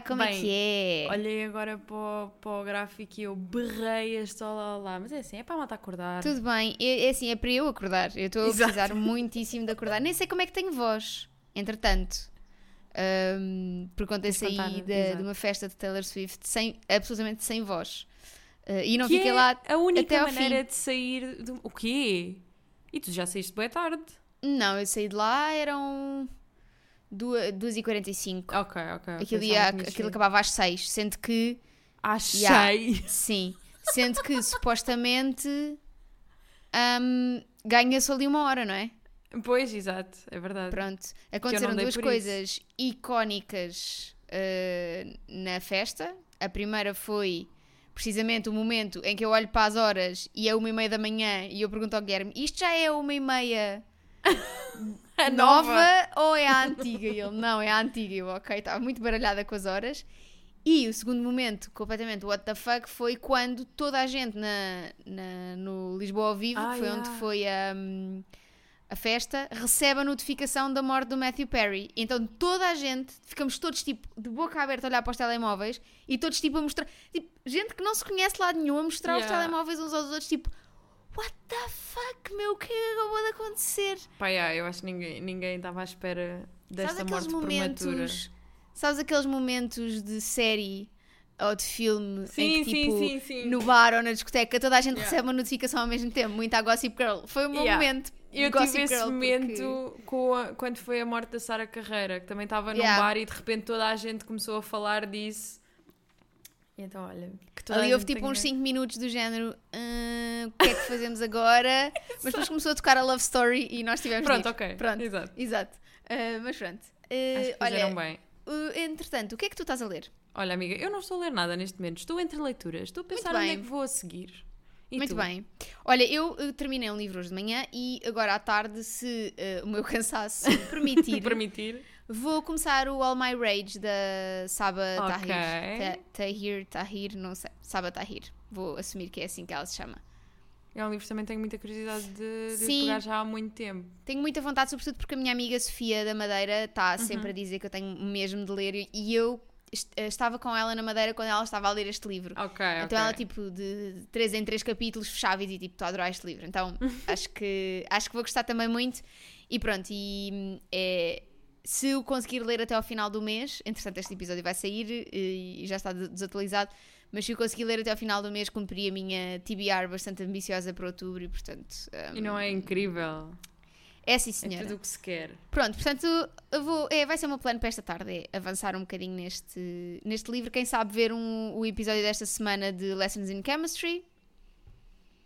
Como é Bem, que é? Olhei agora para o, para o gráfico e eu berrei este olá, olá. Mas é assim, é para a malta acordar. Tudo bem, é, é assim, é para eu acordar. Eu estou a Exato. precisar muitíssimo de acordar. Nem sei como é que tenho voz, entretanto. Porque ontem Tens de saí de, de uma festa de Taylor Swift sem, absolutamente sem voz. Ah, e não que fiquei é lá a única até ao maneira fim. de sair do... O quê? E tu já saíste boa tarde? Não, eu saí de lá, eram 2h45. Ok, ok. Aquilo, ia, aquilo acabava às 6, sendo que Achei! Yeah. Sim, sendo que supostamente hum, ganha-se ali uma hora, não é? Pois, exato, é verdade. Pronto, aconteceram duas coisas icónicas uh, na festa. A primeira foi precisamente o momento em que eu olho para as horas e é uma e meia da manhã e eu pergunto ao Guilherme: isto já é uma e meia A nova ou é a antiga? E ele: não, é a antiga. Eu, ok, estava muito baralhada com as horas. E o segundo momento, completamente what the fuck, foi quando toda a gente na, na- no Lisboa ao Vivo, Ah, que foi yeah. onde foi a, hum, a festa, recebe a notificação da morte do Matthew Perry. Então toda a gente, ficamos todos tipo de boca aberta a olhar para os telemóveis e todos tipo a mostrar, tipo, gente que não se conhece lado nenhum, a mostrar os Yeah. telemóveis uns aos outros, tipo, what the fuck, meu, o que é acabou de acontecer? Pá, yeah, eu acho que ninguém ninguém estava à espera desta Sabes morte prematura. momentos, sabes aqueles momentos de série ou de filme Sim, em que sim, tipo sim, sim. no bar ou na discoteca toda a gente Yeah. recebe uma notificação ao mesmo tempo, muito a Gossip Girl. Foi o meu Yeah. momento. Eu Gossip tive esse Girl, momento com a- quando foi a morte da Sara Carreira, que também estava num Yeah. bar e de repente toda a gente começou a falar disso. E então, olha, Ali houve tipo uns tenha- 5 minutos do género "Ah, o que é que fazemos agora? Mas depois começou a tocar a Love Story e nós tivemos Pronto, ok. Pronto. Exato. Exato. Ah, mas pronto. Fizeram olha, bem. uh, entretanto, o que é que tu estás a ler? Olha, amiga, eu não estou a ler nada neste momento. Estou entre leituras. Estou a pensar onde é que vou a seguir. E Muito tu? bem. Olha, eu uh, terminei um livro hoje de manhã e agora à tarde, se uh, o meu cansaço permitir, Permitir. Vou começar o All My Rage da Saba Ok. Tahir. Ta- Tahir, Tahir, não sei. Saba Tahir. Vou assumir que é assim que ela se chama. É um livro que também tenho muita curiosidade de, de Sim. pegar já há muito tempo. Tenho muita vontade, sobretudo porque a minha amiga Sofia da Madeira está Uhum. sempre a dizer que eu tenho mesmo de ler e eu uh, estava com ela na Madeira quando ela estava a ler este livro. Ok, Então ok. ela, tipo, de 3 em 3 capítulos fechava e dizia, tipo, estou a adorar este livro. Então, acho que, acho que vou gostar também muito. E pronto, e hum, é, se eu conseguir ler até ao final do mês, entretanto este episódio vai sair e, e já está de- desatualizado, mas se eu conseguir ler até ao final do mês, cumpri a minha TBR bastante ambiciosa para outubro e, portanto... hum, E não é incrível? É sim, É senhora. tudo o que se quer. Pronto, portanto, eu vou, é, vai ser o meu plano para esta tarde, é avançar um bocadinho neste, neste livro. Quem sabe ver um, o episódio desta semana de Lessons in Chemistry.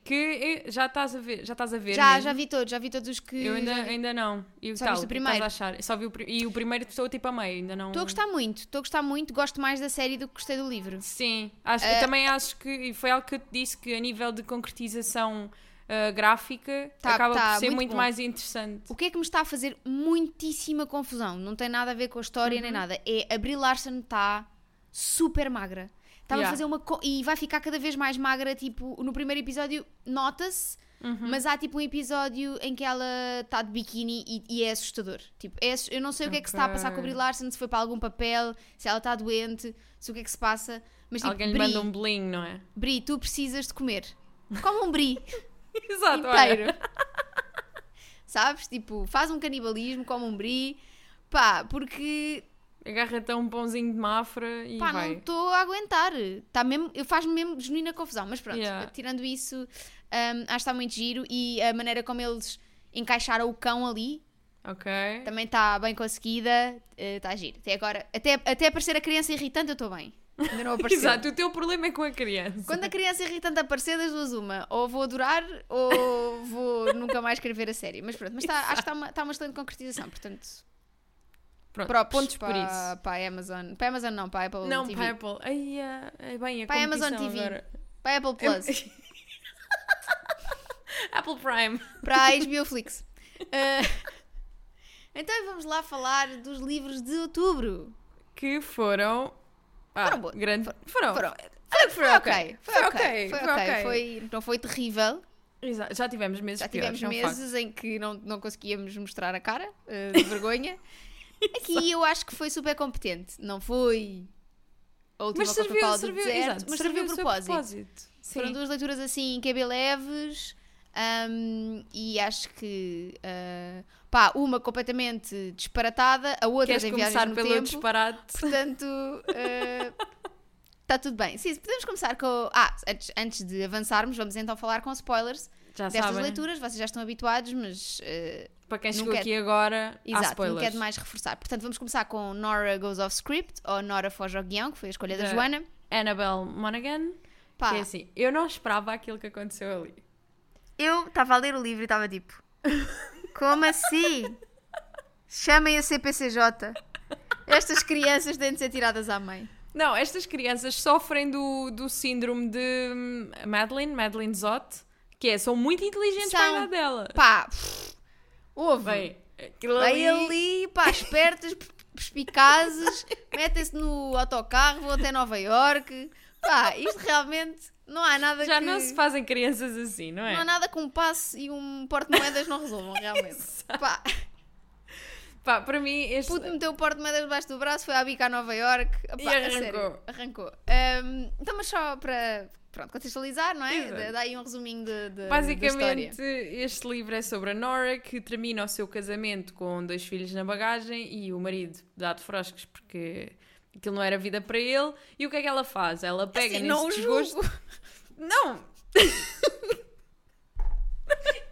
Que eh, já estás a ver, já estás a ver Já, mesmo? já vi todos, já vi todos os que. Eu ainda, ainda não. E o Só tal, viste o o que estás primeiro? a achar? Só vi o, e o primeiro estou tipo a meio, ainda não... Estou a gostar muito, estou a gostar muito, gosto mais da série do que gostei do livro. Sim, acho, Eh, eu também acho que e foi algo que eu te disse que a nível de concretização ah, gráfica Tá- acaba tá por ser muito muito mais interessante. O que é que me está a fazer muitíssima confusão? Não tem nada a ver com a história Uhum. nem nada. É a Brie Larson está super magra. Estava Yeah. a fazer uma. E vai ficar cada vez mais magra. Tipo, no primeiro episódio nota-se, Uhum. mas há tipo um episódio em que ela está de biquíni e, e é assustador. Tipo, é eu não sei o que é que se está a passar com a Brie. Larson, se foi para algum papel, se ela está doente, se o que é que se passa. Mas tipo, Alguém lhe Brie, manda um bling, não é? Brie, tu precisas de comer. Come um Brie Exato, inteiro. Sabes? Tipo, faz um canibalismo, come um brie. Pá, porque Agarra-te a um pãozinho de mafra e pá, não vai. estou a aguentar. Tá mesmo, faz-me mesmo genuína confusão. Mas pronto, Yeah. tirando isso, hum, acho que está muito giro. E a maneira como eles encaixaram o cão ali Ok. também está bem conseguida. Está giro. Até agora, até, até aparecer a criança irritante, eu estou bem. Ainda não apareceu. Exato, o teu problema é com a criança. Quando a criança irritante aparecer, das duas, uma. Ou vou adorar, ou vou nunca mais querer ver a série. Mas pronto, mas tá- acho que está uma, tá uma excelente concretização, portanto. Pronto, Props pontos por para, isso. Para a Amazon. Para a Amazon não, para a Apple Não, TV. para Apple. Ai, ah, é bem, a Para a Amazon TV. agora. Para a Apple Plus. Apple Prime. para a HBO Flix. Ah, então vamos lá falar dos livros de outubro. Que foram... Ah, Foram bons. grande... Foram. Foram, Foi, foi ok. Foi Foi ok. ok, Foi foi ok. ok. Foi- não foi terrível. Exato, Já tivemos meses Já piores, tivemos é facto. meses em que não, não conseguíamos mostrar a cara, ah, de vergonha. Aqui eu acho que foi super competente. Não foi a última Mas serviu, Coca-Cola do serviu, deserto, exato, mas serviu serviu o propósito. propósito. Foram Sim. duas leituras assim, que é bem leves. hum, e acho que ah, pá, uma completamente disparatada, a outra Queres tem começar viagens no pelo tempo. disparate? Portanto, está tudo bem. Sim, podemos começar com. Ah, antes, antes de avançarmos, vamos então falar com spoilers Já destas sabem. leituras. Vocês já estão habituados, mas. ah, Para quem Não chegou quer- aqui agora, há exato, não spoilers. quero mais reforçar. Portanto, vamos começar com Nora Goes Off Script ou Nora Foge ao Guião, que foi a escolha da Da- Joana. Annabelle Monaghan. Pá, Que é assim, eu não esperava aquilo que aconteceu ali. eu estava a ler o livro e estava tipo: Como assim? Chamem a CPCJ. Estas crianças têm de ser tiradas à mãe. Não, estas crianças sofrem do, do síndrome de hum, Madeline, Madeline Zott, que é, são muito inteligentes São. para a dela. Pá, pff, ouve. Bem, Vai ali... ali, pá, espertas, perspicazes, metem-se no autocarro, vão até Nova York. Pá, isto realmente não há nada Já que... não se fazem crianças assim, não é? Não há nada que um passe e um porte-moedas não resolvam, realmente. Pá, Pá, para mim, este... puto meteu o porte-moedas debaixo do braço, foi à bica a Nova York. E arrancou. sério, arrancou. Ahm, então, mas só para pronto, contextualizar, não é? Exato. Dá aí um resuminho de, de, Basicamente, este livro é sobre a Nora que termina o seu casamento com dois filhos na bagagem e o marido dá de froscos porque aquilo não era vida para ele. E o que é que ela faz? Ela pega Assim, nesse não desgosto. julgo. Não!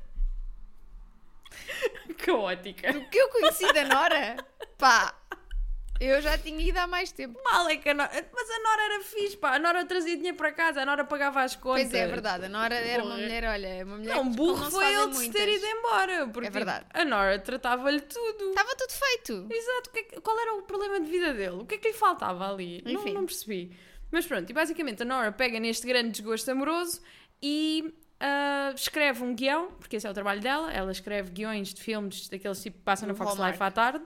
Caótica. Do que eu conheci da Nora, pá, eu já tinha ido há mais tempo. Mal é que a Nora. Mas a Nora era fixe, pá. A Nora trazia dinheiro para casa, a Nora pagava as contas. Pois é, é verdade. A Nora era uma mulher, olha, uma mulher Não, burro não foi ele de se ter ido embora. Porque É verdade. a Nora tratava-lhe tudo. Estava tudo feito. Exato, é qual era o problema de vida dele? O que é que lhe faltava ali? Não, Enfim. não percebi. Mas pronto, e basicamente a Nora pega neste grande desgosto amoroso e ah, escreve um guião, porque esse é o trabalho dela. Ela escreve guiões de filmes daqueles tipo que passam na Do Fox Hallmark. Life à tarde.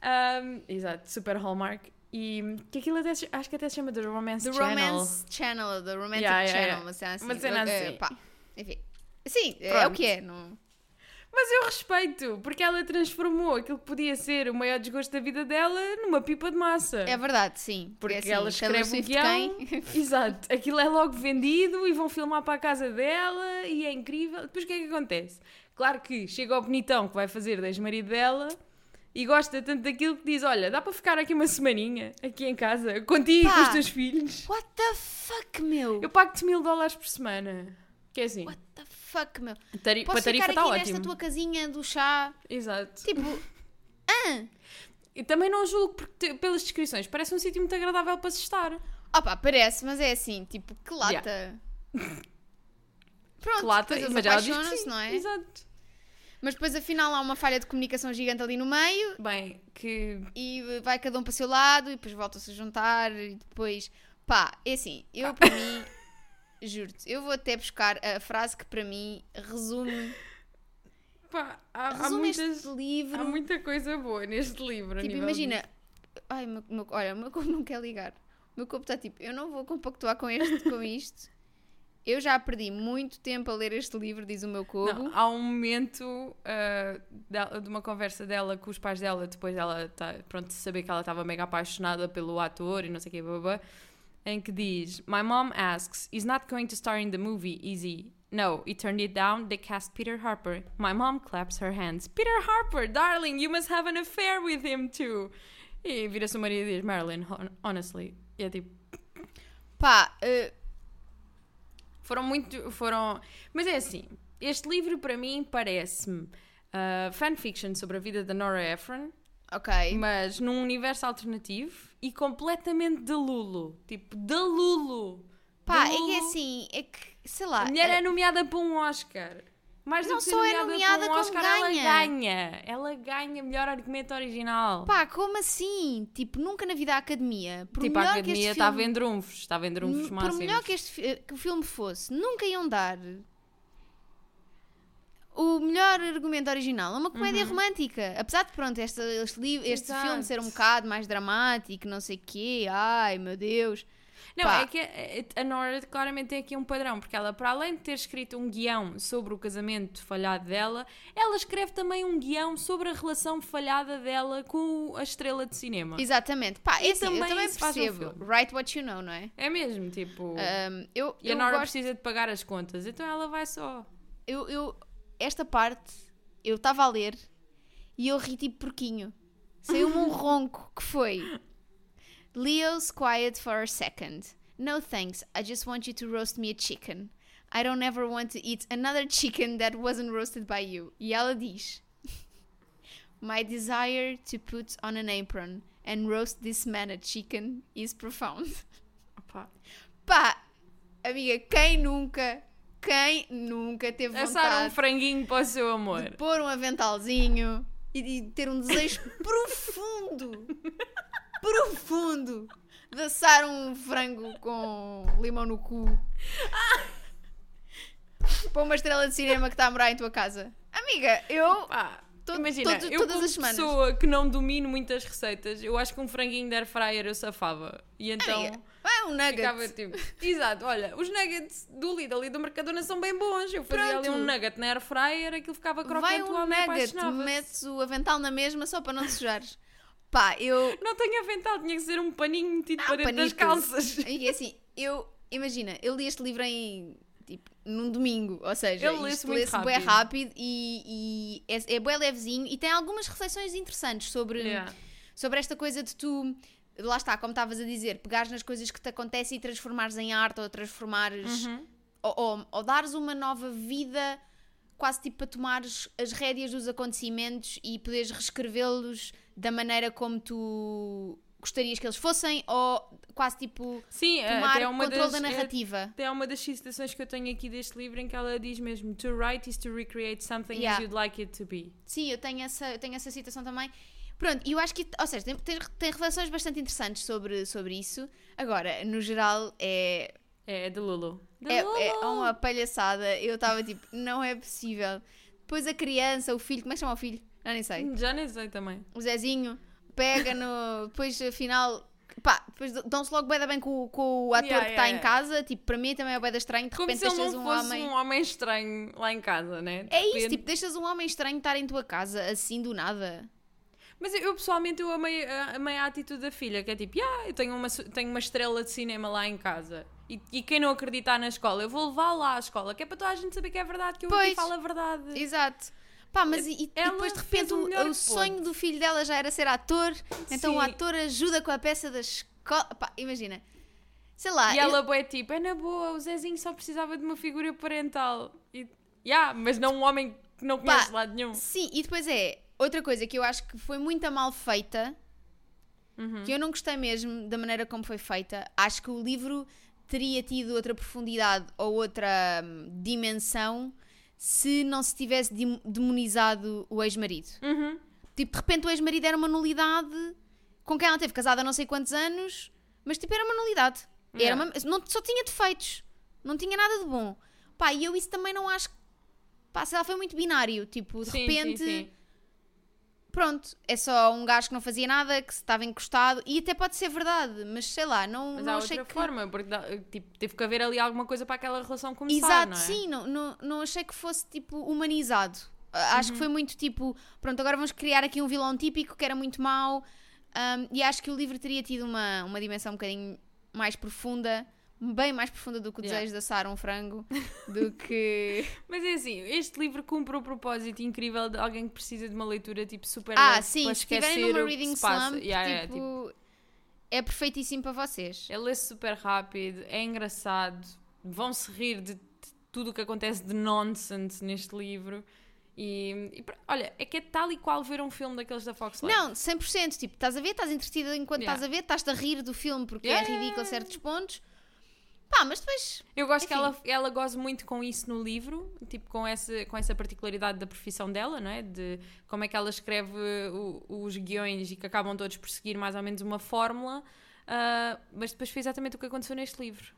Ahm, exato, super Hallmark. E que aquilo até acho que até se chama The Romance The Channel. Romance Channel, The Romantic Yeah, yeah, Channel, yeah. uma cena assim. Uma cena assim. pá, enfim. Sim, é Pronto. o que é. Não... Mas eu respeito, porque ela transformou aquilo que podia ser o maior desgosto da vida dela numa pipa de massa. É verdade, sim. Porque assim, ela escreve um Swift guião. Exato, aquilo é logo vendido e vão filmar para a casa dela e é incrível. Depois o que é que acontece? Claro que chega ao bonitão que vai fazer da ex-marido dela e gosta tanto daquilo que diz: Olha, dá para ficar aqui uma semaninha, aqui em casa, contigo e com os teus filhos. What the fuck, meu? Eu pago-te mil dólares por semana. Que é assim, What the fuck, meu? tari Posso para tarifa ficar está aqui ótimo. nesta tua casinha do chá? Exato. Tipo, ah, E também não julgo porque, pelas descrições, parece um sítio muito agradável para se estar. opa, parece, mas é assim, tipo, que lata. Pronto, Que lata, depois mas ela diz não é? Exato. Mas depois afinal há uma falha de comunicação gigante ali no meio Bem, que e vai cada um para o seu lado e depois voltam-se a juntar e depois pá, é assim, eu para mim juro-te, eu vou até buscar a frase que para mim resume, pá, há, há resume muitas. este livro. Há muita coisa boa neste livro. tipo, imagina, ai, meu, meu- olha, o meu corpo não quer ligar. O meu corpo está tipo, eu não vou compactuar com, este, com isto. Eu já perdi muito tempo a ler este livro, diz o meu corpo. Não, há um momento ah, dela- de uma conversa dela com os pais dela, depois dela tá, pronto, de saber que ela estava mega apaixonada pelo ator e não sei o que, babá, em que diz: My mom asks, is not going to star in the movie, is he? No, he turned it down. They cast Peter Harper. My mom claps her hands. Peter Harper, darling, you must have an affair with him too. E vira-se o marido e diz: Marilyn, hon- honestly. E é tipo. Pá, eh, Foram muito. Foram. Mas é assim, este livro para mim parece-me uh, fanfiction sobre a vida da Nora Ephron, ok. mas num universo alternativo e completamente de Lulu. Tipo, de Lulu. Pá, De é que é Lulu. assim, é que, sei lá. A mulher eh, é nomeada para um Oscar. Mais do Não que ser só é nomeada, nomeada, para um Oscar, ganha. ela ganha. Ela ganha melhor argumento original. Pá, como assim? Tipo, nunca na vida a academia. Por tipo, a que academia este está a filme, vender trunfos. Está a vender trunfos por máximos. melhor que, este, fi- que o filme fosse, nunca iam dar o melhor argumento original. É uma comédia romântica. Apesar de, pronto, este, este, este Uhum. Exato. filme ser um bocado mais dramático, não sei o quê. Ai, meu Deus. Não, Pá. é que a a Nora claramente tem aqui um padrão, porque ela, para além de ter escrito um guião sobre o casamento falhado dela, ela escreve também um guião sobre a relação falhada dela com a estrela de cinema. Exatamente. Pá, E é assim, eu também também faz um percebo. filme. Write what you know, não é? É mesmo, tipo. Um, eu, e a eu Nora gosto- precisa de pagar as contas, então ela vai só. eu, eu- esta parte eu estava a ler e eu ri tipo porquinho. Saiu-me um ronco que foi Leo's quiet for a second. No thanks, I just want you to roast me a chicken. I don't ever want to eat another chicken that wasn't roasted by you. E ela diz: My desire to put on an apron and roast this man a chicken is profound. Opá. Pá, amiga, quem nunca, quem nunca teve Assar vontade um franguinho para o seu amor. de pôr um aventalzinho e ter um desejo profundo, profundo, de assar um frango com limão no cu para uma estrela de cinema que está a morar em tua casa. Amiga, eu. Pá, To- imagina, eu todas as semanas. pessoa que não domino muitas receitas, eu acho que um franguinho de air fryer eu safava. E então Amiga, é um nugget. ficava tipo... Exato, olha, os nuggets do Lidl e do Mercadona são bem bons. Eu fazia ali Pronto. um nugget na air fryer, aquilo ficava Vai crocante, o um nugget, metes o avental na mesma só para não sujares. Pá, eu. Não tenho avental, tinha que ser um paninho metido Ah, para dentro das calças. E assim, eu. Imagina, eu li este livro em. Tipo, num domingo, ou seja, lê-se isto lê-se bué rápido. rápido e, e é, é bué levezinho e tem algumas reflexões interessantes sobre, Yeah. sobre esta coisa de tu, lá está, como estavas a dizer, pegares nas coisas que te acontecem e transformares em arte ou transformares, Uhum. ou, ou, ou dares uma nova vida, quase tipo para tomares as rédeas dos acontecimentos e poderes reescrevê-los da maneira como tu gostarias que eles fossem, ou quase tipo Sim, tomar até uma controle da é- narrativa. Até há uma das citações que eu tenho aqui deste livro em que ela diz mesmo To write is to recreate something Yeah. as you'd like it to be. Sim, eu tenho essa, eu tenho essa citação também. Pronto, e eu acho que, ou seja, tem, tem, tem reflexões bastante interessantes sobre, sobre isso. Agora, no geral, é, É, é de Lulu. De é, Lulu. é uma palhaçada. Eu estava tipo, não é possível. Depois a criança, o filho, como é que chama o filho? Já nem sei. Já nem sei também. O Zezinho pega no. Depois, afinal. Pá, depois dão-se logo bem, bem com, com o ator Yeah, que está yeah, em casa. Tipo, para mim também é bem estranho. De Como repente se ele deixas não um fosse homem. um homem estranho lá em casa, né? De É isso, repente- tipo, deixas um homem estranho estar em tua casa assim do nada. Mas eu, pessoalmente eu amei, a- amei a atitude da filha, que é tipo, yeah, eu tenho uma, tenho uma estrela de cinema lá em casa. E, e quem não acreditar na escola, eu vou levar lá à escola, que é para toda a gente saber que é verdade, que eu aqui Pois. falo a verdade. Exato. Pá, mas e, e Ela depois de repente o o, sonho do filho dela já era ser ator, então o ator ajuda com a peça da escola. Pá, imagina. Sei lá. E eu- ela é tipo, é na boa, o Zezinho só precisava de uma figura parental. E, yeah, mas não um homem que não Pá, conhece de lado nenhum. Sim, e depois é outra coisa que eu acho que foi muito mal feita, Uhum. que eu não gostei mesmo da maneira como foi feita. Acho que o livro teria tido outra profundidade ou outra hum, dimensão se não se tivesse demonizado o ex-marido. Uhum. Tipo, de repente o ex-marido era uma nulidade com quem ela teve casada há não sei quantos anos, mas tipo, era uma nulidade. Era Yeah. uma- não, só tinha defeitos, não tinha nada de bom. Pá, e eu isso também não acho. Pá, sei lá, foi muito binário. Tipo, de Sim, repente, sim, sim. Pronto, é só um gajo que não fazia nada, que estava encostado, e até pode ser verdade, mas sei lá, não, Mas não há achei outra que. forma, porque tipo, teve que haver ali alguma coisa para aquela relação começar, Exato, não é? sim, não, não, não achei que fosse tipo humanizado. Acho que Uhum. foi muito tipo, pronto, agora vamos criar aqui um vilão típico que era muito mau. ahm, e acho que o livro teria tido uma, uma dimensão um bocadinho mais profunda, bem mais profunda do que o Yeah. desejo de assar um frango, do que. Mas é assim, este livro cumpre o propósito incrível de alguém que precisa de uma leitura tipo super ah, sim, para se estiverem numa reading slump, Yeah, yeah, tipo, tipo, é perfeitíssimo para vocês. ele lê super rápido, é engraçado, vão se rir de, tudo o que acontece de nonsense neste livro. E, e olha, é que é tal e qual ver um filme daqueles da Fox Life. Não, 100%. Tipo, estás a ver, estás entretida enquanto Yeah. estás a ver, estás-te a rir do filme porque Yeah, é yeah, ridículo a certos pontos. Pá, mas depois. Eu gosto que Enfim. ela, ela goze muito com isso no livro, tipo com essa, com essa particularidade da profissão dela, não é? De como é que ela escreve o- os guiões e que acabam todos por seguir mais ou menos uma fórmula, ah, mas depois foi exatamente o que aconteceu neste livro.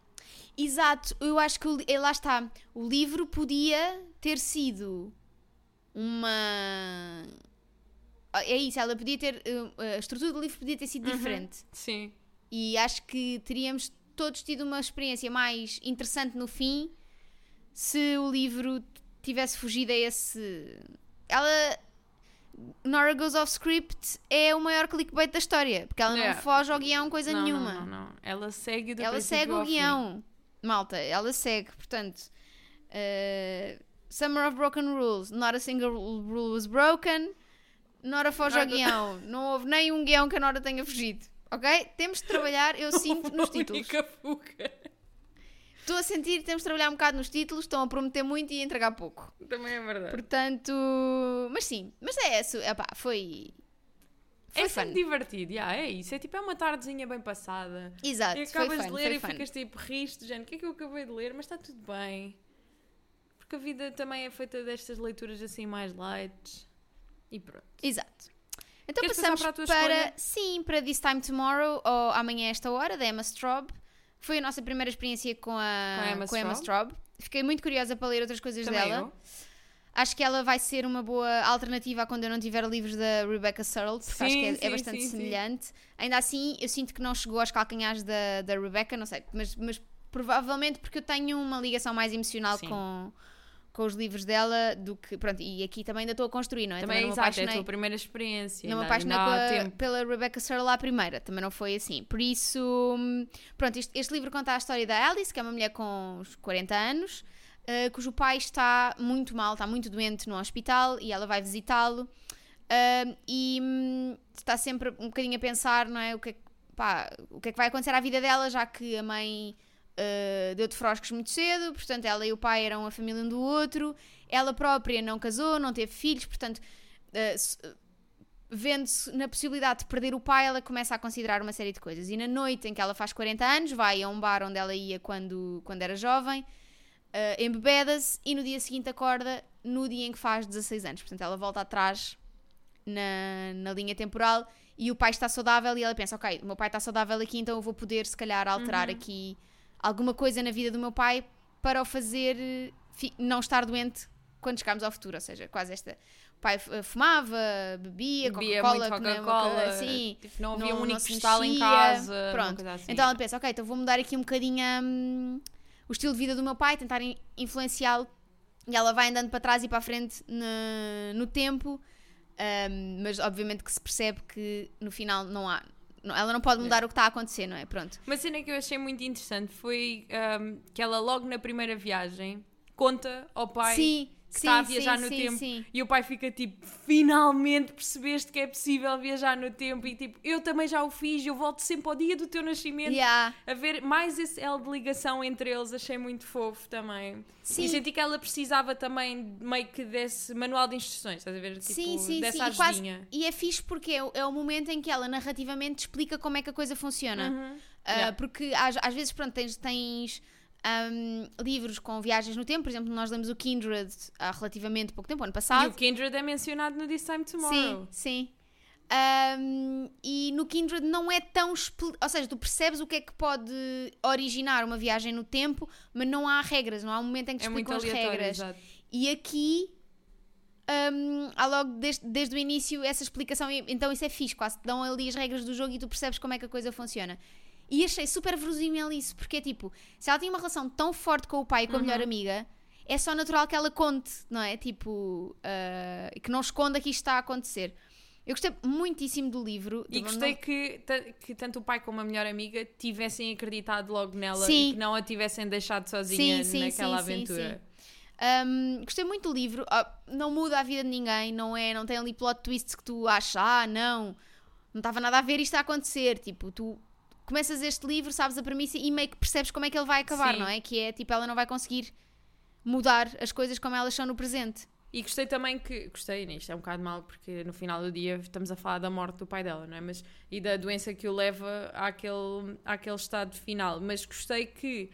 Exato, eu acho que eh, lá está. O livro podia ter sido uma. Ah, É isso, ela podia ter. eh, A estrutura do livro podia ter sido Uhum. diferente. Sim. E acho que teríamos todos tido uma experiência mais interessante no fim se o livro tivesse fugido a esse. Ela. Nora Goes Off Script é o maior clickbait da história, porque ela não foge ao guião coisa não, nenhuma. Não, não, não. Ela segue do ela segue o ao fim. guião, malta, ela segue, portanto. eh, Summer of Broken Rules, not a single rule was broken. Nora foge ao Nada. guião, não houve nem um guião que a Nora tenha fugido, ok? Temos de trabalhar, eu sinto nos títulos. fuga. Estou a sentir que temos de trabalhar um bocado nos títulos, estão a prometer muito e a entregar pouco. Também é verdade. Portanto, mas sim, mas é isso, epá, foi. Foi é fun. sempre divertido, yeah, é isso. É tipo, é uma tardezinha bem passada. Exato, e acabas fun, de ler e fun. ficas tipo, riste, género, o que é que eu acabei de ler? Mas está tudo bem. Porque a vida também é feita destas leituras assim mais light. E pronto. Exato. Então Queres passamos para para, sim, para This Time Tomorrow, ou Amanhã Esta Hora, da Emma Straub. Foi a nossa primeira experiência com a, Com a Emma com a Emma Straub. Fiquei muito curiosa para ler outras coisas Também dela. eu. Acho que ela vai ser uma boa alternativa a quando eu não tiver livros da Rebecca Searle, porque acho Sim, que é, é sim, bastante sim, semelhante. Ainda assim, eu sinto que não chegou aos calcanhares da, da Rebecca, não sei, mas, mas provavelmente porque eu tenho uma ligação mais emocional com, com os livros dela do que. Pronto, e aqui também ainda estou a construir, não é? Também, não me exato, é a tua primeira experiência. não me ainda- apaixonei há pela, Rebecca Searle à primeira, também não foi assim. Por isso, hum, pronto, este, este livro conta a história da Alice, que é uma mulher com uns 40 anos, eh, cujo pai está muito mal, está muito doente no hospital e ela vai visitá-lo. Hum, e hum, está sempre um bocadinho a pensar, não é? O que é, pá, o que é que vai acontecer à vida dela, já que a mãe eh, deu de froscos muito cedo, portanto, ela e o pai eram a família um do outro. Ela própria não casou, não teve filhos, portanto, se- vendo-se na possibilidade de perder o pai, ela começa a considerar uma série de coisas. E na noite em que ela faz 40 anos, vai a um bar onde ela ia quando, quando era jovem, uh, embebeda-se e no dia seguinte acorda no dia em que faz 16 anos. Portanto, ela volta atrás na, na linha temporal e o pai está saudável e ela pensa, ok, o meu pai está saudável aqui, então eu vou poder se calhar alterar aqui alguma coisa na vida do meu pai para o fazer eh, não estar doente quando chegarmos ao futuro. Ou seja, quase esta... O pai eh, fumava, bebia, Coca-Cola, Coca-Cola. assim. tipo, não havia não- um único cristal em casa. Pronto. assim. Então ela pensa, ok, então vou mudar aqui um bocadinho hum, o estilo de vida do meu pai, tentar in- influenciá-lo. E ela vai andando para trás e para a frente no, no tempo, hum, mas obviamente que se percebe que no final não há. Ela não pode mudar o que está a acontecer, não é? Pronto. Uma cena que eu achei muito interessante foi ahm, que ela logo na primeira viagem conta ao pai sim, que sim, está a viajar sim, no sim, tempo e o pai fica tipo, finalmente percebeste que é possível viajar no tempo e tipo, eu também já o fiz, eu volto sempre ao dia do teu nascimento Yeah. a ver mais esse elo de ligação entre eles, achei muito fofo também. Sim. E senti que ela precisava também meio que desse manual de instruções, estás a ver? Tipo, sim, sim, dessa sim. E, quase- e é fixe porque é, o- é o momento em que ela narrativamente explica como é que a coisa funciona. Uhum. Ah, Yeah. Porque às, às vezes, pronto, tens, tens ahm, livros com viagens no tempo. Por exemplo, nós lemos o Kindred há relativamente pouco tempo, ano E passado. o Kindred é mencionado no This Time Tomorrow. Sim, sim. Ahm, e no Kindred não é tão. Ou seja, tu percebes o que é que pode originar uma viagem no tempo, mas não há regras, não há um momento em que te É explicam as regras. exato. E aqui. hum, há logo desde, desde o início essa explicação, e- então isso é fixe, quase te dão ali as regras do jogo e tu percebes como é que a coisa funciona. E achei super verosímil isso, porque é tipo, se ela tinha uma relação tão forte com o pai e com a melhor amiga, é só natural que ela conte, não é? Tipo, ah, que não esconda que isto está a acontecer. Eu gostei muitíssimo do livro. E Tipo, gostei não- que, que tanto o pai como a melhor amiga tivessem acreditado logo nela Sim. e que não a tivessem deixado sozinha Sim, sim, naquela sim, sim, aventura. Um, gostei muito do livro. Ah, não muda a vida de ninguém, não é? Não tem ali plot twists que tu achas, ah, não, não estava nada a ver isto a acontecer. Tipo, tu começas este livro, sabes a premissa e meio que percebes como é que ele vai acabar, Sim. não é? Que é tipo, ela não vai conseguir mudar as coisas como elas são no presente. E gostei também que. Gostei, nisto é um bocado mal, porque no final do dia estamos a falar da morte do pai dela, não é? Mas, e da doença que o leva àquele, àquele estado final. Mas gostei que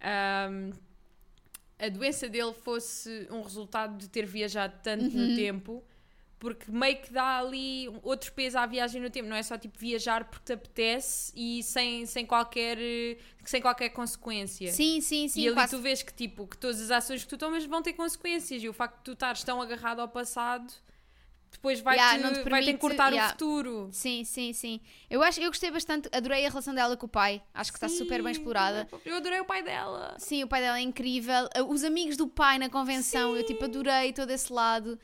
ahm, a doença dele fosse um resultado de ter viajado tanto Uhum. no tempo, porque meio que dá ali outro peso à viagem no tempo. Não é só tipo viajar porque te apetece e sem, sem, qualquer, eh, sem qualquer consequência. Sim, sim, sim. e ali quase- tu vês que, tipo, que todas as ações que tu tomas vão ter consequências e o facto de tu estares tão agarrado ao passado depois vai-te Yeah, te vai-te permite- encurtar yeah. o futuro. Sim, sim, sim. Eu acho, eu gostei bastante, adorei a relação dela com o pai. Acho que está super bem Sim, explorada. Eu adorei o pai dela. Sim, o pai dela é incrível. Uh, Os amigos do pai na convenção, eu tipo adorei todo esse lado.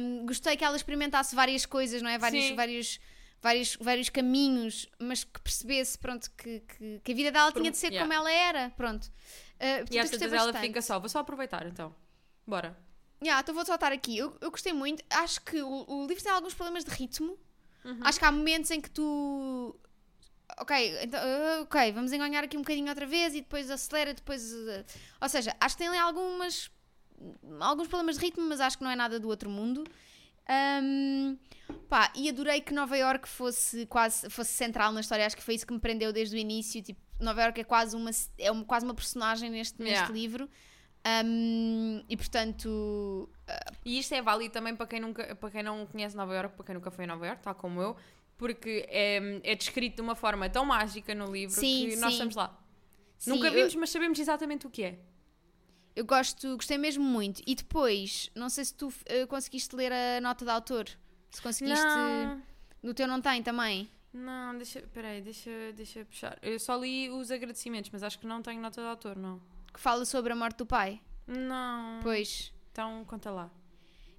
Um, gostei que ela experimentasse várias coisas, não é? Vários, Sim. vários, vários, vários caminhos, mas que percebesse, pronto, que, que, que a vida dela tinha de ser yeah. como ela era, pronto. Uh, E às tantas ela fica só. Vou só aproveitar então. Bora. Yeah, então vou soltar aqui. Eu, eu gostei muito. Acho que o, o livro tem alguns problemas de ritmo. Uhum. Acho que há momentos em que tu. Ok, então, uh, ok, vamos enganhar aqui um bocadinho outra vez e depois acelera, depois. uh, Ou seja, acho que tem ali algumas. Alguns problemas de ritmo, mas acho que não é nada do outro mundo. Um, pá, e adorei que Nova York fosse quase fosse central na história. Acho que foi isso que me prendeu desde o início. Tipo, Nova York é quase uma, é uma, quase uma personagem neste, neste Yeah. livro. Um, e portanto, E isto é válido também para quem, nunca, para quem não conhece Nova York, para quem nunca foi a Nova York, tal como eu, porque é, é descrito de uma forma tão mágica no livro Sim, que nós sim. estamos lá. sim, nunca eu- vimos, mas sabemos exatamente o que é. Eu gosto, gostei mesmo muito. E depois, não sei se tu eh, conseguiste ler a nota de autor. Se conseguiste. Não, No teu não tem também. não, deixa, peraí, deixa, deixa puxar. Eu só li os agradecimentos, mas acho que não tenho nota de autor, não. Que fala sobre a morte do pai. Não. Pois. Então, conta lá.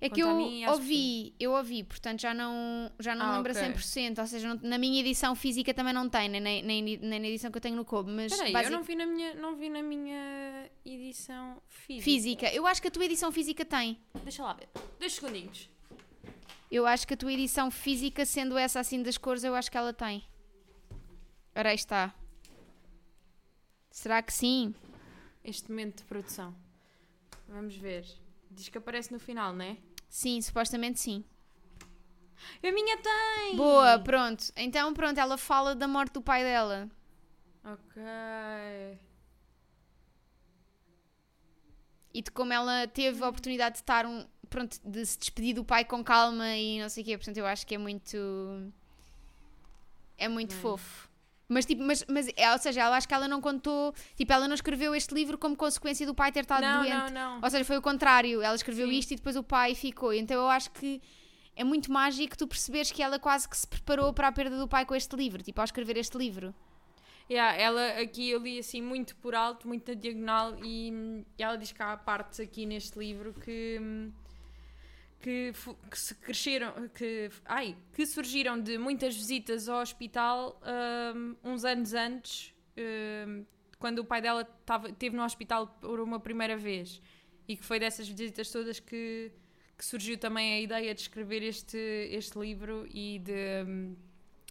É que eu mim, ouvi, eu ouvi, portanto já não, já não Ah, lembro a ok. 100%. Ou seja, não- na minha edição física também não tem, nem, nem, nem, nem na edição que eu tenho no Kobo. Mas Peraí, basic- eu não vi, na minha, não vi na minha edição física. física. Eu acho que a tua edição física tem. Deixa lá ver. Dois segundinhos. Eu acho que a tua edição física, sendo essa assim das cores, eu acho que ela tem. Ora, aí está. Será que sim? Este momento de produção. Vamos ver. Diz que aparece no final, não é? Sim, supostamente sim. A minha tem! Boa, pronto. Então, pronto, ela fala da morte do pai dela. Ok. E de como ela teve a oportunidade de estar um. Pronto, de se despedir do pai com calma e não sei o quê. Portanto, eu acho que é muito. É muito Bem. fofo. Mas, tipo, mas, mas é, ou seja, eu acho que ela não contou. Tipo, ela não escreveu este livro como consequência do pai ter estado Não, doente. não, não. Ou seja, foi o contrário. Ela escreveu Sim. isto e depois o pai ficou. Então eu acho que é muito mágico tu perceberes que ela quase que se preparou para a perda do pai com este livro, tipo, ao escrever este livro. Yeah, ela aqui eu li assim muito por alto, muito na diagonal e, hum, e ela diz que há partes aqui neste livro que hum, que, que se cresceram que ai que surgiram de muitas visitas ao hospital hum, uns anos antes hum, quando o pai dela tava, teve no hospital por uma primeira vez e que foi dessas visitas todas que, que surgiu também a ideia de escrever este, este livro e de hum,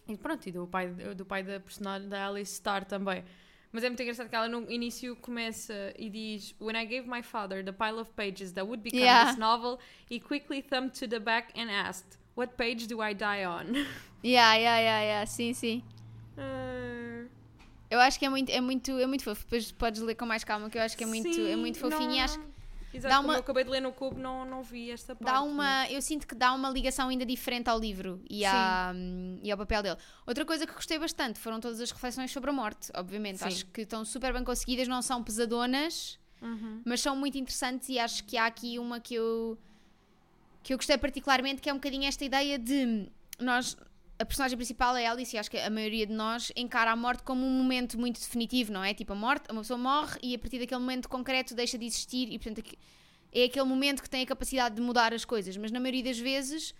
e pronto, e do pai, do pai da personagem da Alice Starr também. Mas é muito engraçado que ela no início começa e diz When I gave my father the pile of pages that would become Yeah. this novel, he quickly thumbed to the back and asked, What page do I die on? Yeah, yeah, yeah, yeah. Sim, sim. Ah, Eu acho que é muito, é muito, é muito fofo. Depois podes ler com mais calma, que eu acho que é muito, é sim, muito fofinho não- e acho que Exato, dá uma- eu acabei de ler no cubo, não, não vi esta parte. dá uma, eu sinto que dá uma ligação ainda diferente ao livro e, à, e ao papel dele. Outra coisa que gostei bastante foram todas as reflexões sobre a morte, obviamente. Sim. Acho que estão super bem conseguidas, não são pesadonas, Uhum. mas são muito interessantes e acho que há aqui uma que eu que eu gostei particularmente, que é um bocadinho esta ideia de nós a personagem principal é a Alice e acho que a maioria de nós encara a morte como um momento muito definitivo, não é? Tipo, a morte, uma pessoa morre e a partir daquele momento concreto deixa de existir e portanto é aquele momento que tem a capacidade de mudar as coisas, mas na maioria das vezes,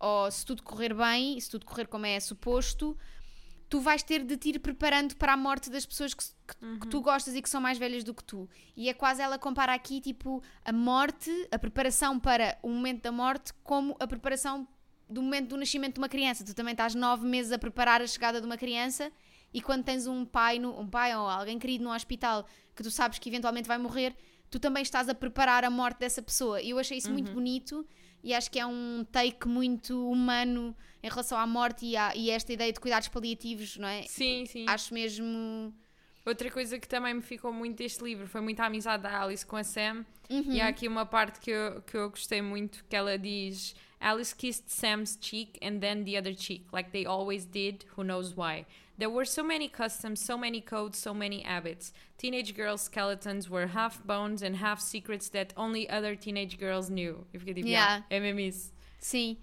ou se tudo correr bem, se tudo correr como é suposto, tu vais ter de te ir preparando para a morte das pessoas que, que- que tu gostas e que são mais velhas do que tu. E é quase ela compara aqui, tipo, a morte, a preparação para o momento da morte, como a preparação do momento do nascimento de uma criança. Tu também estás nove meses a preparar a chegada de uma criança e quando tens um pai, no, um pai ou alguém querido no hospital que tu sabes que eventualmente vai morrer, tu também estás a preparar a morte dessa pessoa. E eu achei isso muito bonito e acho que é um take muito humano em relação à morte e, à, e esta ideia de cuidados paliativos, não é? Sim, sim. Acho mesmo. Outra coisa que também me ficou muito deste livro foi muito a amizade da Alice com a Sam. Uhum. E há aqui uma parte que eu, que eu gostei muito, que ela diz Alice kissed Sam's cheek and then the other cheek, like they always did, who knows why. There were so many customs, so many codes, so many habits. Teenage girls' skeletons were half bones and half secrets that only other teenage girls knew. Eu fiquei tipo, Yeah. é mesmo isso. Sim.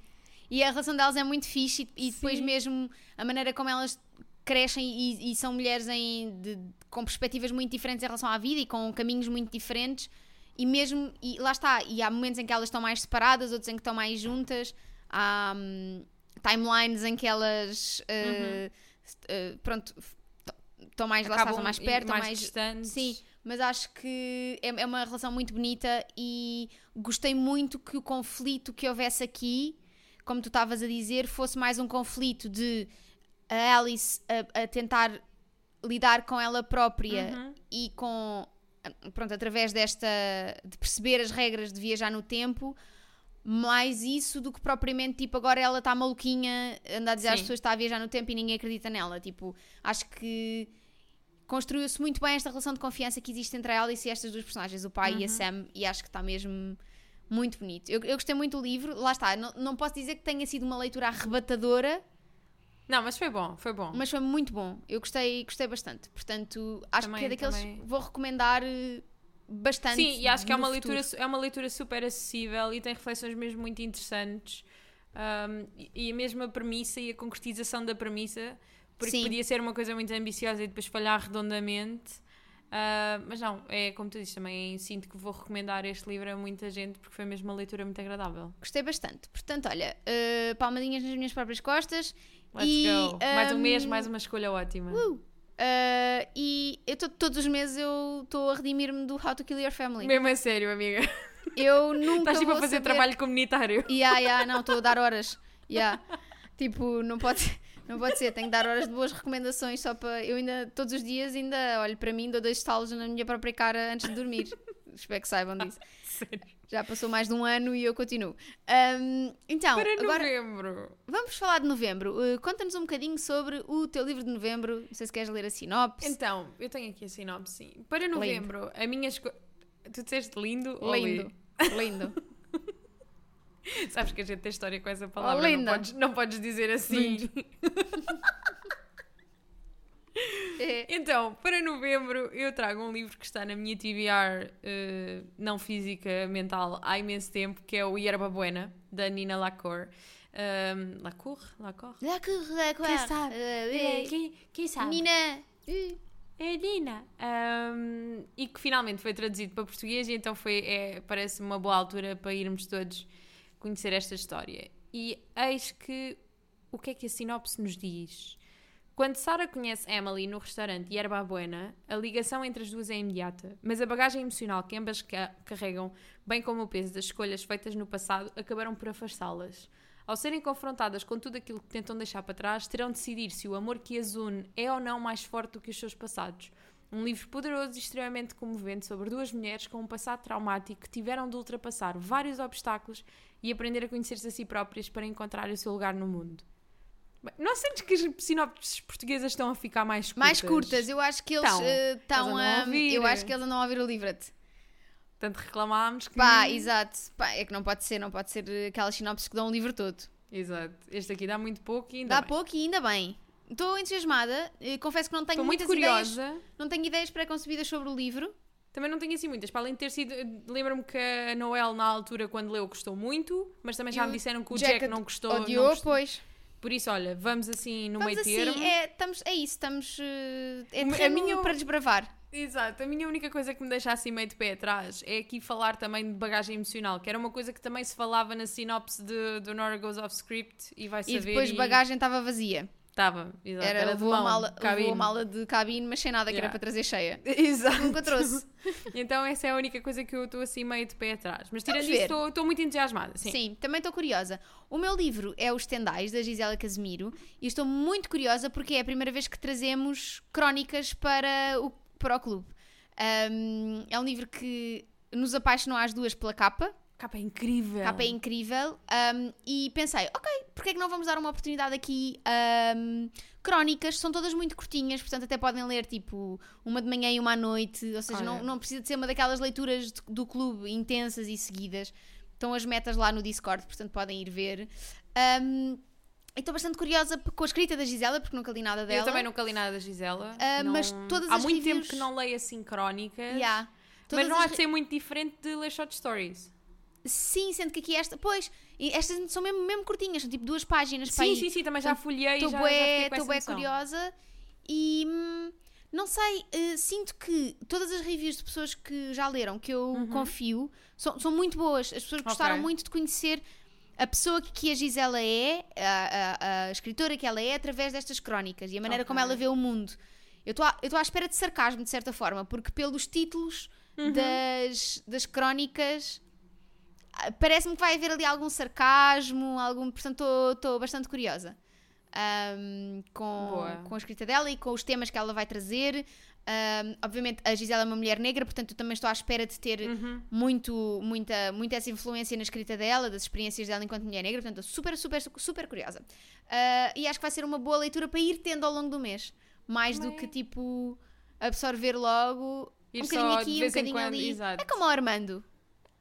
E a relação delas é muito fixe e, e depois mesmo a maneira como elas crescem e, e são mulheres em, de- com perspectivas muito diferentes em relação à vida e com caminhos muito diferentes e mesmo, e lá está, e há momentos em que elas estão mais separadas, outros em que estão mais juntas, há hum, timelines em que elas uh, uh, pronto, estão mais, lá Acabam estão mais perto, mais mais, distantes. Sim, mas acho que é, é uma relação muito bonita e gostei muito que o conflito que houvesse aqui, como tu estavas a dizer, fosse mais um conflito de a Alice a, a tentar lidar com ela própria Uhum. e com pronto, através desta de perceber as regras de viajar no tempo mais isso do que propriamente tipo agora ela está maluquinha anda a dizer às Sim. pessoas que está a viajar no tempo e ninguém acredita nela tipo, acho que construiu-se muito bem esta relação de confiança que existe entre a Alice e estas duas personagens, o pai Uhum. e a Sam, e acho que está mesmo muito bonito. Eu, eu gostei muito do livro, lá está, não, não posso dizer que tenha sido uma leitura arrebatadora, Não, mas foi bom, foi bom. mas foi muito bom. Eu gostei, gostei bastante. Portanto, acho Também- que é daqueles também. vou recomendar eh, bastante. Sim, e acho que é uma, futuro. leitura, é uma leitura super acessível e tem reflexões mesmo muito interessantes. Um, e- a mesma premissa e a concretização da premissa, porque Sim. podia ser uma coisa muito ambiciosa e depois falhar redondamente. Ah, mas não, é como tu dizes também, sinto que vou recomendar este livro a muita gente porque foi mesmo uma leitura muito agradável. Gostei bastante. Portanto, olha, eh, palmadinhas nas minhas próprias costas. Let's e, go. Mais um mês, um, mais uma escolha ótima. Uh, eh, e eu tô- todos os meses eu estou a redimir-me do How to Kill Your Family. Mesmo a sério, amiga. Eu nunca Estás tipo a fazer saber... trabalho comunitário. Ya, ya, não, estou a dar horas. Ya. Tipo, não pode, ser- não pode ser, tenho que dar horas de boas recomendações só para. Eu ainda, todos os dias, ainda olho para mim, dou dois estalos na minha própria cara antes de dormir. Espero que saibam disso. Sério. Já passou mais de um ano e eu continuo. Ahm, então, Para agora novembro. vamos falar de novembro. Uh, Conta-nos um bocadinho sobre o teu livro de novembro. Não sei se queres ler a sinopse. Então, eu tenho aqui a sinopse, sim. Para novembro, a minha escolha. Tu disseste lindo ou Lindo. li? Lindo. Sabes que a gente tem história com essa palavra. linda. Não, podes, não podes dizer assim. É, Então, para novembro, eu trago um livro que está na minha TBR eh, não física, mental, há imenso tempo, que é o Yerba Buena, da Nina Lacour. Um, Lacour? Lacour? La cour, la cour. Quem sabe? Uh, Quem, quem sabe? Nina. Uh, É Nina. Um, e que finalmente foi traduzido para português, e então foi, é, parece uma boa altura para irmos todos conhecer esta história. E eis que o que é que a sinopse nos diz? Quando Sarah conhece Emily no restaurante Yerba Buena, a ligação entre as duas é imediata, mas a bagagem emocional que ambas ca- carregam, bem como o peso das escolhas feitas no passado, acabaram por afastá-las. Ao serem confrontadas com tudo aquilo que tentam deixar para trás, terão de decidir se o amor que as une é ou não mais forte do que os seus passados. Um livro poderoso e extremamente comovente sobre duas mulheres com um passado traumático que tiveram de ultrapassar vários obstáculos e aprender a conhecer-se a si próprias para encontrar o seu lugar no mundo. Bem, Não sentes que as sinopses portuguesas estão a ficar mais curtas? Mais curtas, eu acho que eles Estão. eh, estão andam a. a ouvir. Eu acho que eles andam a ouvir o livro-te. Tanto reclamámos que... Pá, exato. Pá, é que não pode ser, não pode ser aquelas sinopses que dão o livro todo. Exato. Este aqui dá muito pouco e ainda Dá bem. pouco e ainda bem. Estou entusiasmada, eh, confesso que não tenho Estou muito muitas ideias. curiosa. Não tenho ideias pré-concebidas sobre o livro. Também não tenho assim muitas. Para além de ter sido... Lembro-me que a Noel, na altura, quando leu, gostou muito. Mas também já E me disseram que o Jack Jack não gostou. Odiou, não gostou. pois. Por isso, olha, vamos assim no meio assim, termo. é, estamos, é isso, estamos. eh, é A minha- para desbravar. Exato, a minha única coisa que me deixa assim meio de pé atrás é aqui falar também de bagagem emocional, que era uma coisa que também se falava na sinopse de, do Nora Goes Off Script e vai saber. E depois bagagem estava vazia. Estava, exato. Era, Era, levou, a mala, cabine. levou a mala de cabine, mas sem nada que era Yeah. para trazer cheia. Exato. Nunca trouxe. Então essa é a única coisa que eu estou assim meio de pé atrás. Mas tirando isso, estou- muito entusiasmada. Sim. Sim, também estou curiosa. O meu livro é Os Tendais, da Gisela Casemiro, e estou muito curiosa porque é a primeira vez que trazemos crónicas para o, para o clube. Um, é um livro que nos apaixonou às duas pela capa, capa é incrível. capa é incrível, um, e pensei, ok, porque é que não vamos dar uma oportunidade aqui? Um, crónicas, são todas muito curtinhas, portanto até podem ler tipo uma de manhã e uma à noite, ou seja, não, Olha. não precisa de ser uma daquelas leituras de- do clube intensas e seguidas. Estão as metas lá no Discord, portanto podem ir ver. Um, e estou bastante curiosa com a escrita da Gisela, porque nunca li nada dela. Eu também nunca li nada da Gisela. Ah, Não- mas todas Há as muito reviews- tempo que não leio assim crónicas. Yeah. Mas não as há de ser muito diferente de ler short stories. Sim, sendo que aqui esta. Pois, estas são mesmo, mesmo curtinhas, são tipo duas páginas para Sim, sim, sim, também já folhei e já, Estou já bué, com estou noção. curiosa e hum, não sei, eh, sinto que todas as reviews de pessoas que já leram, que eu confio, são, são muito boas. As pessoas gostaram Uhum. Ok. muito de conhecer a pessoa que, a Gisela é, a, a- a escritora que ela é, através destas crónicas e a maneira como Ok. ela vê o mundo. Eu estou à, espera de sarcasmo, de certa forma, porque pelos títulos Uhum. das, das crónicas parece-me que vai haver ali algum sarcasmo, algum, portanto estou- bastante curiosa ahm, com, Boa. com a escrita dela e com os temas que ela vai trazer. Ahm, obviamente a Gisela é uma mulher negra, portanto eu também estou à espera de ter Uhum. muito, muita, muita essa influência na escrita dela, das experiências dela enquanto mulher negra, portanto estou super, super, super curiosa. Ah, e acho que vai ser uma boa leitura para ir tendo ao longo do mês, mais do que tipo absorver logo Ir um bocadinho aqui, um bocadinho quando, ali. exato. É como o Armando.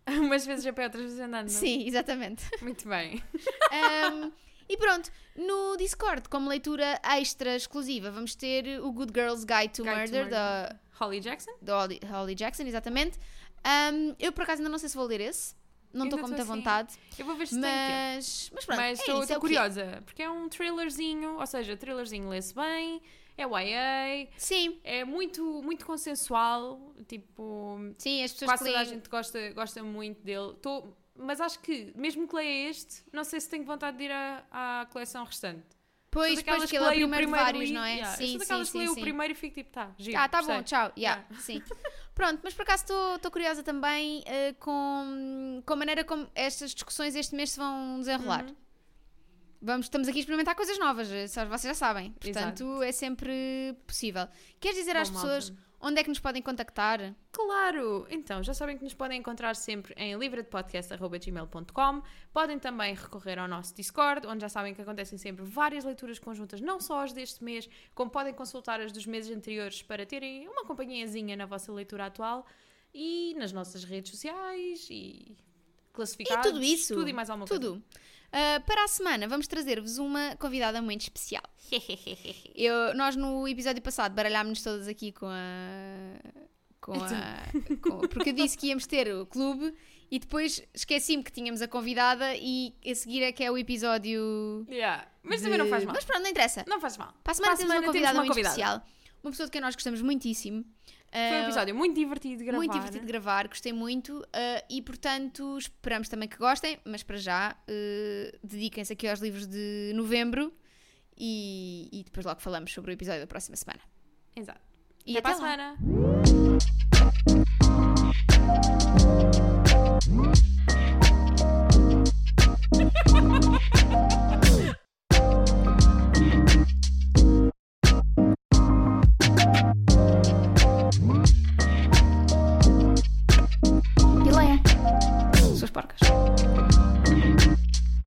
Umas vezes a pé, outras vezes andando. Sim, exatamente. Muito bem. Um, e pronto, no Discord, como leitura extra exclusiva, vamos ter o Good Girls Guide to Guide to Murder, da. Holly Jackson? da Holly, Holly Jackson, exatamente. Um, eu por acaso ainda não sei se vou ler esse, não estou com muita assim. vontade, Eu vou ver se mas, mas pronto, Mas é estou é quê? curiosa, porque é um thrillerzinho, ou seja, thrillerzinho lê-se bem, é YA, Sim, é muito, muito consensual, tipo, sim, as pessoas quase toda a gente gosta, gosta muito dele. Tô, mas acho que, mesmo que leia este, não sei se tenho vontade de ir à, à coleção restante. Pois, Sou pois, daquelas que ele é o primeiro de vários, e- não é? yeah, sim, sim, daquelas que sim, leio sim. o primeiro e fico tipo, tá, giro, Ah, tá bom, tchau. Yeah, sim. Pronto, mas por acaso estou curiosa também eh, com, com a maneira como estas discussões este mês se vão desenrolar. Uhum. Vamos, estamos aqui a experimentar coisas novas, eh, só vocês já sabem. Portanto, é sempre possível. Queres dizer às Bom, pessoas malta. onde é que nos podem contactar? Claro! Então, já sabem que nos podem encontrar sempre em livradepodcast.gmail.com Podem também recorrer ao nosso Discord, onde já sabem que acontecem sempre várias leituras conjuntas, não só as deste mês, como podem consultar as dos meses anteriores para terem uma companhiazinha na vossa leitura atual e nas nossas redes sociais e classificados. e tudo isso. Tudo e mais alguma coisa. Tudo. Ah, para a semana, vamos trazer-vos uma convidada muito especial. Eu, nós no episódio passado baralhámos-nos todas aqui com a. Com a com- porque eu disse que íamos ter o clube e depois esqueci-me que tínhamos a convidada e a seguir é que é o episódio. Yeah. Mas de- também não faz mal. Mas pronto, não interessa. Não faz mal. Para a semana, Para a temos uma semana convidada temos uma muito convidada. especial. Uma pessoa de quem nós gostamos muitíssimo. Foi um Ah, episódio muito divertido de gravar. muito divertido de gravar, gostei muito ah, e portanto esperamos também que gostem, mas para já ah, dediquem-se aqui aos livros de novembro e, e depois logo falamos sobre o episódio da próxima semana. Exato. E até, até, a semana.